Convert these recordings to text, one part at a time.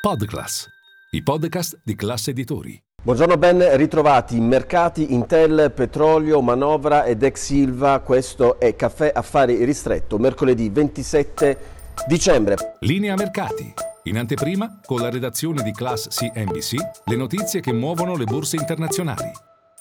Podclass, i podcast di classe editori. Buongiorno, ben ritrovati. Mercati, Intel, petrolio, manovra ed ex Silva. Questo è Caffè Affari Ristretto, mercoledì 27 dicembre. Linea mercati. In anteprima, con la redazione di Class CNBC, le notizie che muovono le borse internazionali.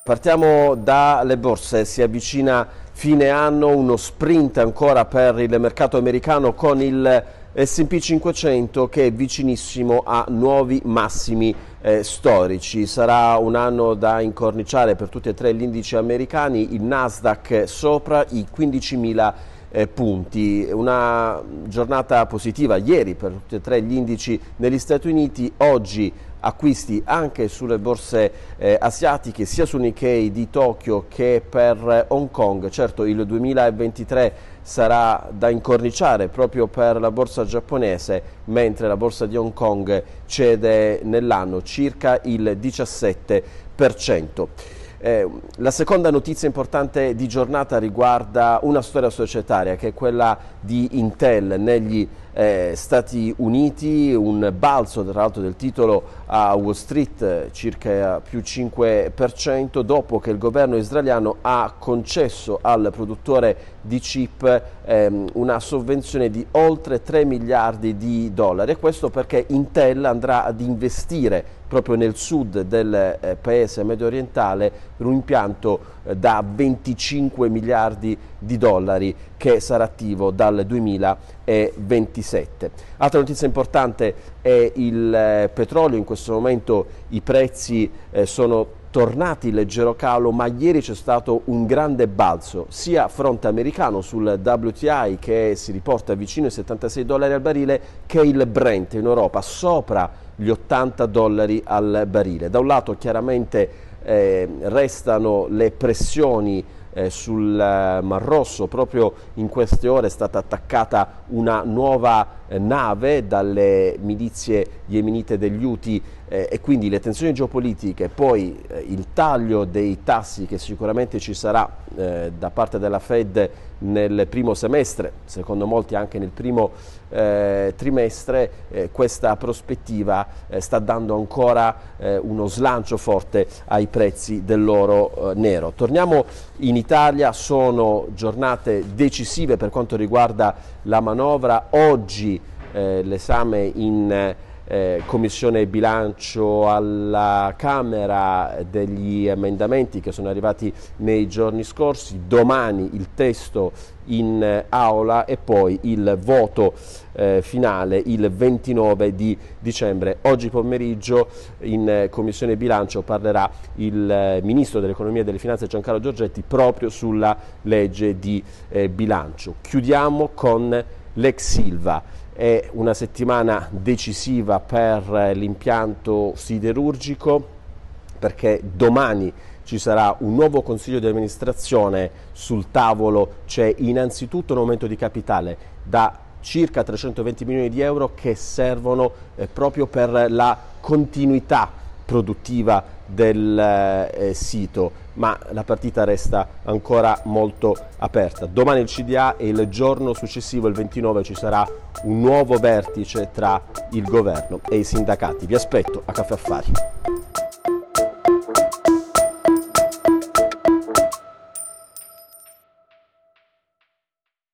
Partiamo dalle borse, si avvicina fine anno, uno sprint ancora per il mercato americano con il S&P 500 che è vicinissimo a nuovi massimi eh, storici. Sarà un anno da incorniciare per tutti e tre gli indici americani, il Nasdaq sopra i 15.000 eh, punti. Una giornata positiva ieri per tutti e tre gli indici negli Stati Uniti, oggi acquisti anche sulle borse eh, asiatiche sia su Nikkei di Tokyo che per Hong Kong. Certo il 2023 sarà da incorniciare proprio per la borsa giapponese mentre la borsa di Hong Kong cede nell'anno circa il 17%. Eh, la seconda notizia importante di giornata riguarda una storia societaria che è quella di Intel. Negli eh, Stati Uniti, un balzo tra l'altro del titolo a Wall Street circa più 5% dopo che il governo israeliano ha concesso al produttore di chip ehm, una sovvenzione di oltre 3 miliardi di dollari. E questo perché Intel andrà ad investire proprio nel sud del eh, paese medio orientale per un impianto eh, da 25 miliardi di dollari che sarà attivo dal 2027. Altra notizia importante è il eh, petrolio, in questo momento i prezzi eh, sono tornati leggero calo, ma ieri c'è stato un grande balzo sia a fronte americano sul WTI che si riporta vicino ai 76 dollari al barile che il Brent in Europa sopra gli 80 dollari al barile. Da un lato chiaramente eh, restano le pressioni eh, sul eh, Mar Rosso, proprio in queste ore è stata attaccata una nuova eh, nave dalle milizie yemenite degli Houthi eh, e quindi le tensioni geopolitiche, poi eh, il taglio dei tassi che sicuramente ci sarà eh, da parte della Fed nel primo semestre, secondo molti anche nel primo eh, trimestre, eh, questa prospettiva eh, sta dando ancora uno slancio forte ai prezzi dell'oro nero. Torniamo in Italia, sono giornate decisive per quanto riguarda la manovra, oggi l'esame in eh, Commissione Bilancio alla Camera degli emendamenti che sono arrivati nei giorni scorsi, domani il testo in eh, aula e poi il voto eh, finale il 29 di dicembre. Oggi pomeriggio in eh, Commissione Bilancio parlerà il Ministro dell'Economia e delle Finanze Giancarlo Giorgetti proprio sulla legge di eh, bilancio. Chiudiamo con l'ex Silva. È una settimana decisiva per l'impianto siderurgico perché domani ci sarà un nuovo consiglio di amministrazione, sul tavolo c'è innanzitutto un aumento di capitale da circa 320 milioni di euro che servono eh, proprio per la continuità produttiva del eh, sito, ma la partita resta ancora molto aperta. Domani il CDA e il giorno successivo, il 29, ci sarà un nuovo vertice tra il governo e i sindacati. Vi aspetto a Caffè Affari.